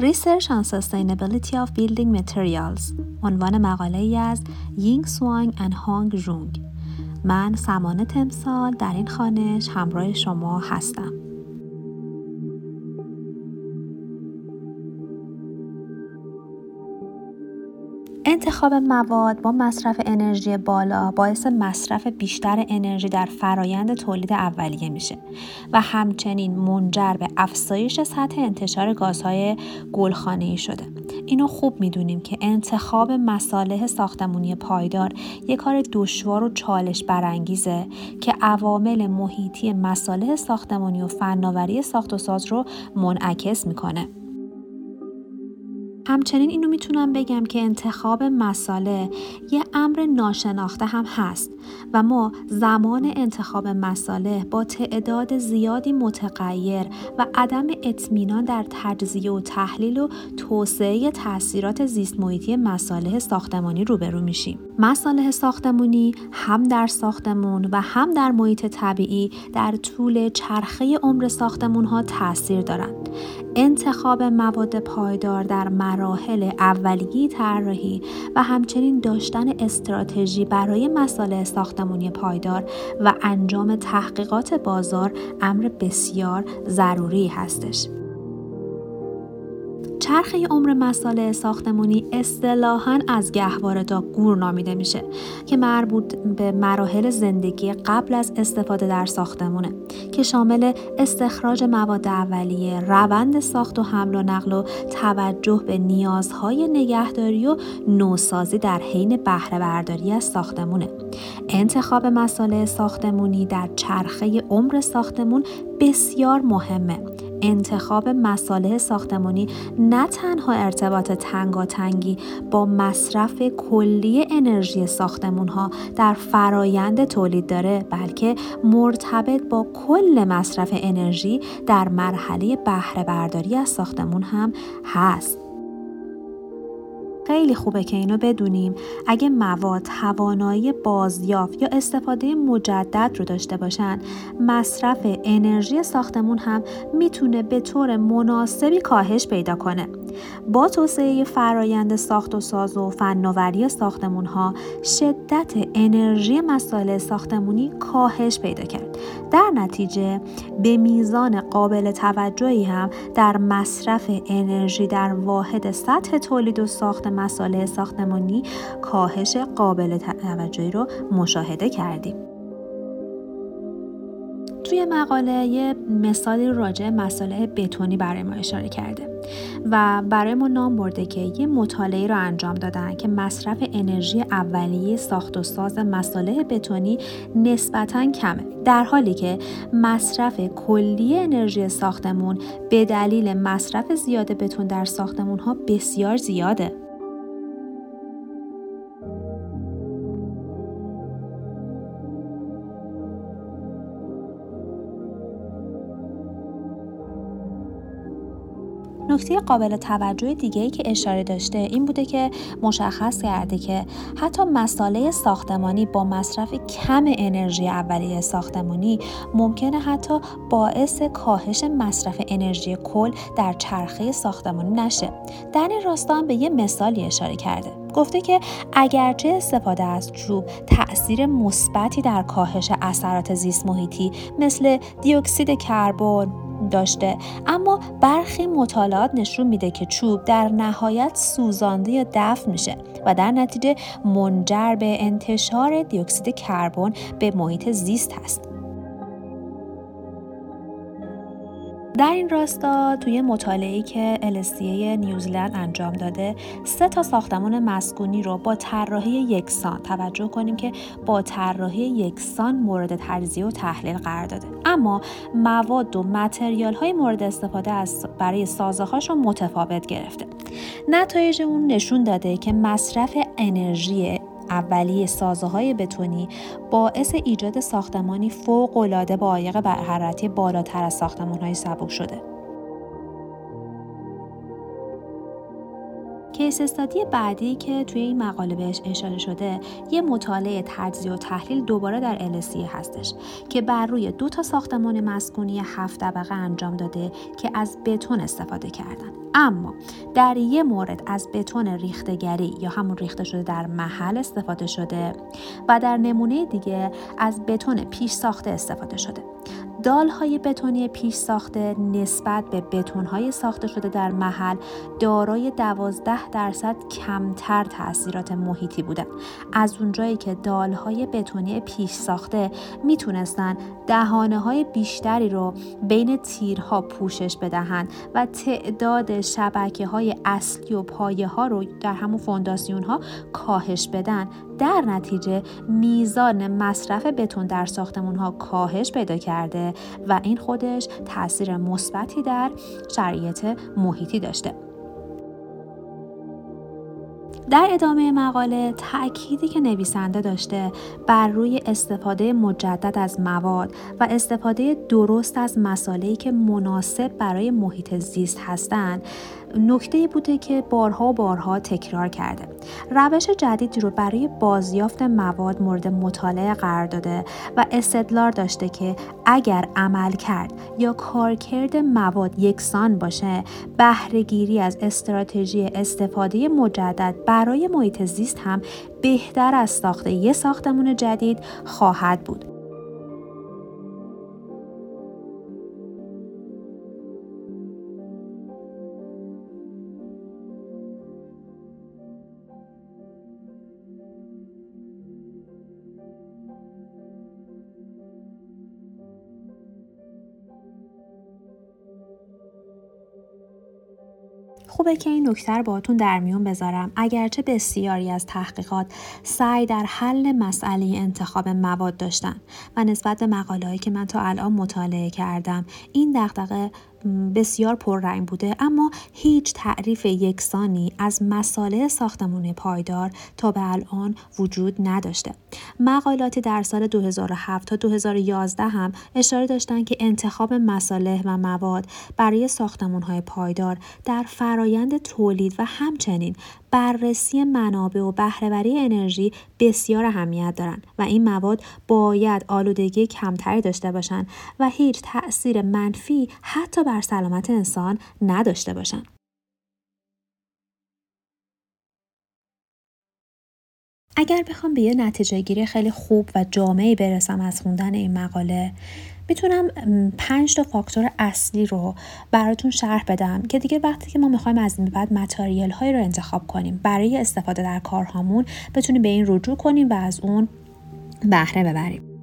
Research on Sustainability of Building Materials. عنوان مقاله ای از یینگ سوانگ و هانگ جونگ من سمانه تمسال در این خانش همراه شما هستم. انتخاب مواد با مصرف انرژی بالا باعث مصرف بیشتر انرژی در فرایند تولید اولیه میشه و همچنین منجر به افزایش سطح انتشار گازهای گلخانه‌ای شده. اینو خوب می‌دونیم که انتخاب مصالح ساختمونی پایدار یک کار دشوار و چالش برانگیزه که عوامل محیطی مصالح ساختمانی و فناوری ساخت و ساز رو منعکس می‌کنه. همچنین اینو می‌تونم بگم که انتخاب مساله یه امر ناشناخته هم هست و ما زمان انتخاب مساله با تعداد زیادی متغیر و عدم اطمینان در تجزیه و تحلیل و توسعه تاثیرات زیست محیطی مصالح ساختمانی روبرو میشیم. مصالح ساختمانی هم در ساختمون و هم در محیط طبیعی در طول چرخه عمر ساختمون ها تاثیر دارند. انتخاب مواد پایدار در مراحل اولیه طراحی و همچنین داشتن استراتژی برای مسائل ساختمانی پایدار و انجام تحقیقات بازار امر بسیار ضروری هستش. چرخه عمر مساله ساختمونی اصطلاحا از گهواره گور نامیده میشه که مربوط به مراحل زندگی قبل از استفاده در ساختمونه که شامل استخراج مواد اولیه، روند ساخت و حمل و نقل و توجه به نیازهای نگهداری و نوسازی در حین بهره برداری از ساختمونه. انتخاب مساله ساختمونی در چرخه عمر ساختمون بسیار مهمه انتخاب مصالح ساختمانی نه تنها ارتباط تنگاتنگی با مصرف کلی انرژی ساختمون ها در فرایند تولید داره بلکه مرتبط با کل مصرف انرژی در مرحله بهره برداری از ساختمون هم هست. خیلی خوبه که اینو بدونیم. اگه مواد توانایی بازیافت یا استفاده مجدد رو داشته باشن مصرف انرژی ساختمون هم می‌تونه به طور مناسبی کاهش پیدا کنه. با توسعه فرایند ساخت و ساز و فناوری ساختمون ها شدت انرژی مسائل ساختمونی کاهش پیدا کرد. در نتیجه به میزان قابل توجهی هم در مصرف انرژی در واحد سطح تولید و ساخت مسائل ساختمانی کاهش قابل توجهی رو مشاهده کردیم. توی مقاله یه مثالی راجع مسائل بتونی برای ما اشاره کرده. و برای ما نام برده که یه مطالعه رو انجام دادن که مصرف انرژی اولیه ساخت و ساز مصالح بتونی نسبتا کمه. در حالی که مصرف کلی انرژی ساختمون به دلیل مصرف زیاد بتون در ساختمون ها بسیار زیاده. نکته قابل توجه دیگه ای که اشاره داشته این بوده که مشخص کرده که حتی مساله ساختمانی با مصرف کم انرژی اولیه ساختمانی ممکنه حتی باعث کاهش مصرف انرژی کل در چرخه ساختمانی نشه. در این راستا هم به یه مثالی اشاره کرده. گفته که اگرچه استفاده از چوب تاثیر مثبتی در کاهش اثرات زیست محیطی مثل دیوکسید کربن داشته. اما برخی مطالعات نشون میده که چوب در نهایت سوزانده یا دفن میشه و در نتیجه منجر به انتشار دیوکسید کربن به محیط زیست هست. در این راستا توی مطالعه‌ای که LSTA نیوزلند انجام داده سه تا ساختمان مسکونی رو با طراحی یکسان توجه کنیم که با طراحی یکسان مورد تجزیه و تحلیل قرار داده. اما مواد و متریال های مورد استفاده از برای سازه رو متفاوت گرفته. نتایج اون نشون داده که مصرف انرژی اولیه سازه های بتونی باعث ایجاد ساختمانی فوق العاده با عایق حرارتی بالاتر از ساختمان های سبک شده. کیس استادی بعدی که توی این مقاله بهش اشاره شده یه مطالعه تجزیه و تحلیل دوباره در السی هستش که بر روی دو تا ساختمان مسکونی هفت طبقه انجام داده که از بتون استفاده کردن. اما در یه مورد از بتون ریختگری یا همون ریخته شده در محل استفاده شده و در نمونه دیگه از بتون پیش ساخته استفاده شده. دال های بتونی پیش ساخته نسبت به بتون های ساخته شده در محل دارای 12 درصد کمتر تاثیرات محیطی بودن از اونجایی که دال های بتونی پیش ساخته می‌تونستن دهانه های بیشتری رو بین تیرها پوشش بدهند و تعداد شبکه های اصلی و پایه ها رو در همون فونداسیون ها کاهش بدن در نتیجه میزان مصرف بتون در ساختمون ها کاهش پیدا کرده و این خودش تاثیر مثبتی در شرایط محیطی داشته. در ادامه مقاله تأکیدی که نویسنده داشته بر روی استفاده مجدد از مواد و استفاده درست از مسائلی که مناسب برای محیط زیست هستند نکته بوده که بارها و بارها تکرار کرده. روش جدیدی رو برای بازیافت مواد مورد مطالعه قرار داده و استدلال داشته که اگر عمل کرد یا کارکرد مواد یکسان باشه بهرهگیری از استراتژی استفاده مجدد برای محیط زیست هم بهتر از ساخت یک ساختمون جدید خواهد بود. خوبه که این نکته رو باهاتون در میون بذارم. اگرچه بسیاری از تحقیقات سعی در حل مسئله انتخاب مواد داشتن و نسبت به مقاله که من تا الان مطالعه کردم این دغدغه بسیار پررنگ بوده اما هیچ تعریف یکسانی از مساله ساختمون پایدار تا به الان وجود نداشته. مقالاتی در سال 2007 تا 2011 هم اشاره داشتن که انتخاب مساله و مواد برای ساختمون های پایدار در فرایند تولید و همچنین بررسی منابع و بهرهوری انرژی بسیار اهمیت دارند و این مواد باید آلودگی کمتری داشته باشند و هیچ تاثیر منفی حتی بر سلامت انسان نداشته باشند. اگر بخوام به یه نتیجه گیری خیلی خوب و جامعی برسم از خوندن این مقاله می‌تونم پنج تا فاکتور اصلی رو براتون شرح بدم که دیگه وقتی که ما می‌خوایم از این بعد متریال هایی رو انتخاب کنیم برای استفاده در کارهامون بتونیم به این رجوع کنیم و از اون بهره ببریم.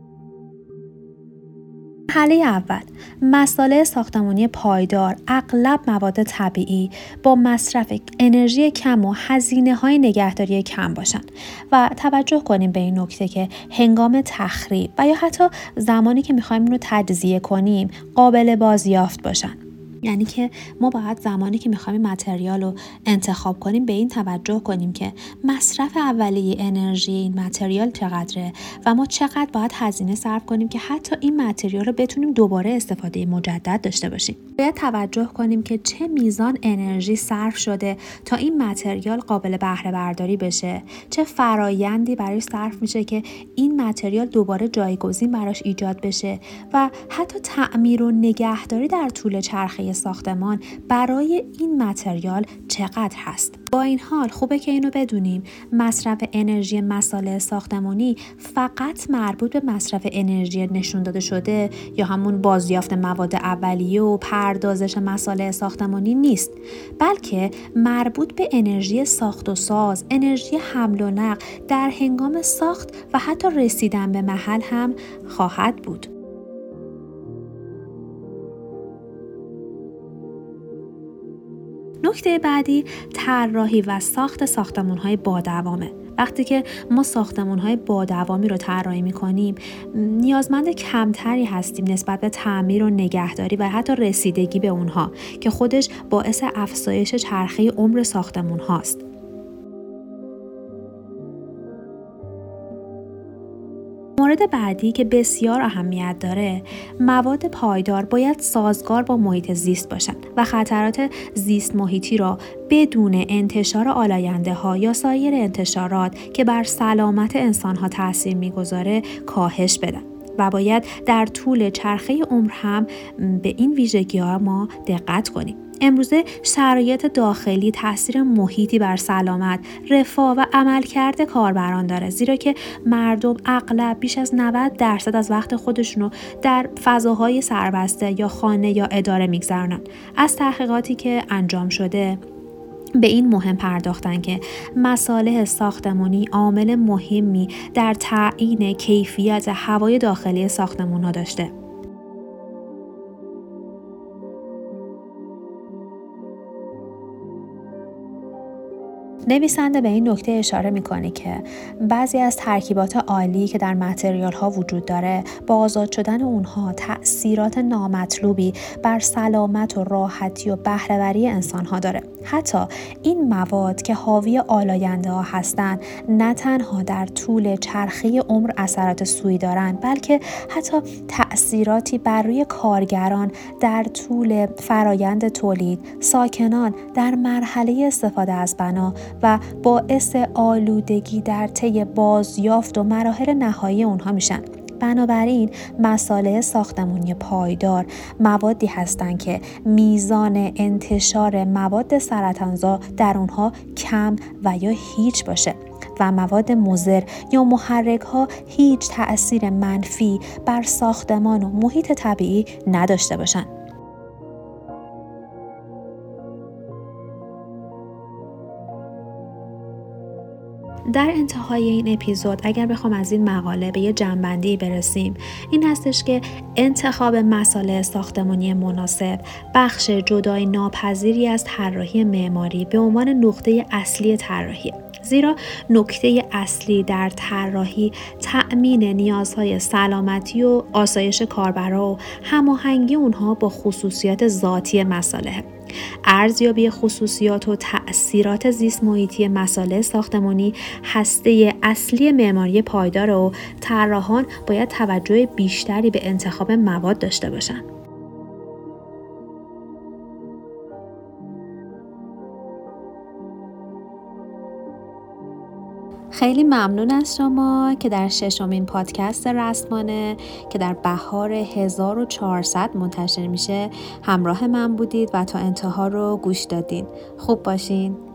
مرحله اول مساله ساختمانی پایدار اغلب مواد طبیعی با مصرف انرژی کم و هزینه های نگهداری کم باشند. و توجه کنیم به این نکته که هنگام تخریب و یا حتی زمانی که می‌خوایم رو تجزیه کنیم قابل بازیافت باشند. یعنی که ما باید زمانی که می‌خوایم متریال رو انتخاب کنیم به این توجه کنیم که مصرف اولیه انرژی این متریال چقدره و ما چقدر باید هزینه صرف کنیم که حتی این متریال رو بتونیم دوباره استفاده مجدد داشته باشیم. باید توجه کنیم که چه میزان انرژی صرف شده تا این متریال قابل بهره برداری بشه. چه فرایندی برای صرف میشه که این متریال دوباره جایگزین براش ایجاد بشه و حتی تعمیر و نگهداری در طول چرخه ساختمان برای این متریال چقدر هست؟ با این حال خوبه که اینو بدونیم. مصرف انرژی مساله ساختمانی فقط مربوط به مصرف انرژی نشون داده شده یا همون بازیافت مواد اولیه و پردازش مساله ساختمانی نیست بلکه مربوط به انرژی ساخت و ساز انرژی حمل و نقل در هنگام ساخت و حتی رسیدن به محل هم خواهد بود. نکته بعدی طراحی و ساخت ساختمون های با دوامه. وقتی که ما ساختمون های با دوامی رو طراحی می کنیم نیازمند کمتری هستیم نسبت به تعمیر و نگهداری و حتی رسیدگی به اونها که خودش باعث افزایش چرخه عمر ساختمون هاست مورد بعدی که بسیار اهمیت داره مواد پایدار باید سازگار با محیط زیست باشند و خطرات زیست محیطی را بدون انتشار آلاینده ها یا سایر انتشارات که بر سلامت انسان ها تاثیر می‌گذاره کاهش بدن و باید در طول چرخه عمر هم به این ویژگی ها ما دقت کنیم. امروزه شرایط داخلی تاثیر محیطی بر سلامت، رفاه و عملکرد کاربران داره زیرا که مردم اغلب بیش از 90 درصد از وقت خودشونو در فضاهای سربسته یا خانه یا اداره میگذرونن. از تحقیقاتی که انجام شده به این مهم پرداختن که مصالح ساختمانی عامل مهمی در تعیین کیفیت هوای داخلی ساختمون ها داشته. نویسنده به این نکته اشاره می‌کنه که بعضی از ترکیبات عالی که در متریال ها وجود داره با آزاد شدن اونها تاثیرات نامطلوبی بر سلامت و راحتی و بهرهوری انسان ها داره. حتی این مواد که حاوی آلاینده ها هستند نه تنها در طول چرخه عمر اثرات سوی دارند بلکه حتی تاثیراتی بر روی کارگران در طول فرایند تولید ساکنان در مرحله استفاده از بنا و باعث آلودگی در طی بازیافت و مراحل نهایی اونها میشن بنابراین مساله ساختمونی پایدار موادی هستند که میزان انتشار مواد سرطانزا در اونها کم و یا هیچ باشه و مواد مزر یا محرک ها هیچ تأثیر منفی بر ساختمان و محیط طبیعی نداشته باشند. در انتهای این اپیزود اگر بخوام از این مقاله به یه جنبندی برسیم این هستش که انتخاب مساله ساختمانی مناسب بخش جدای ناپذیری از طراحی معماری به عنوان نقطه اصلی طراحی. زیرا نکته اصلی در طراحی تأمین نیازهای سلامتی و آسایش کاربرا و هماهنگی اونها با خصوصیات ذاتی مساله. ارزیابی خصوصیات و تأثیرات زیست محیطی مساله ساختمانی هسته اصلی معماری پایدار و طراحان باید توجه بیشتری به انتخاب مواد داشته باشند. خیلی ممنون از شما که در ششمین پادکست رسمانه که در بهار 1400 منتشر میشه. همراه من بودید و تا انتها رو گوش دادین. خوب باشین.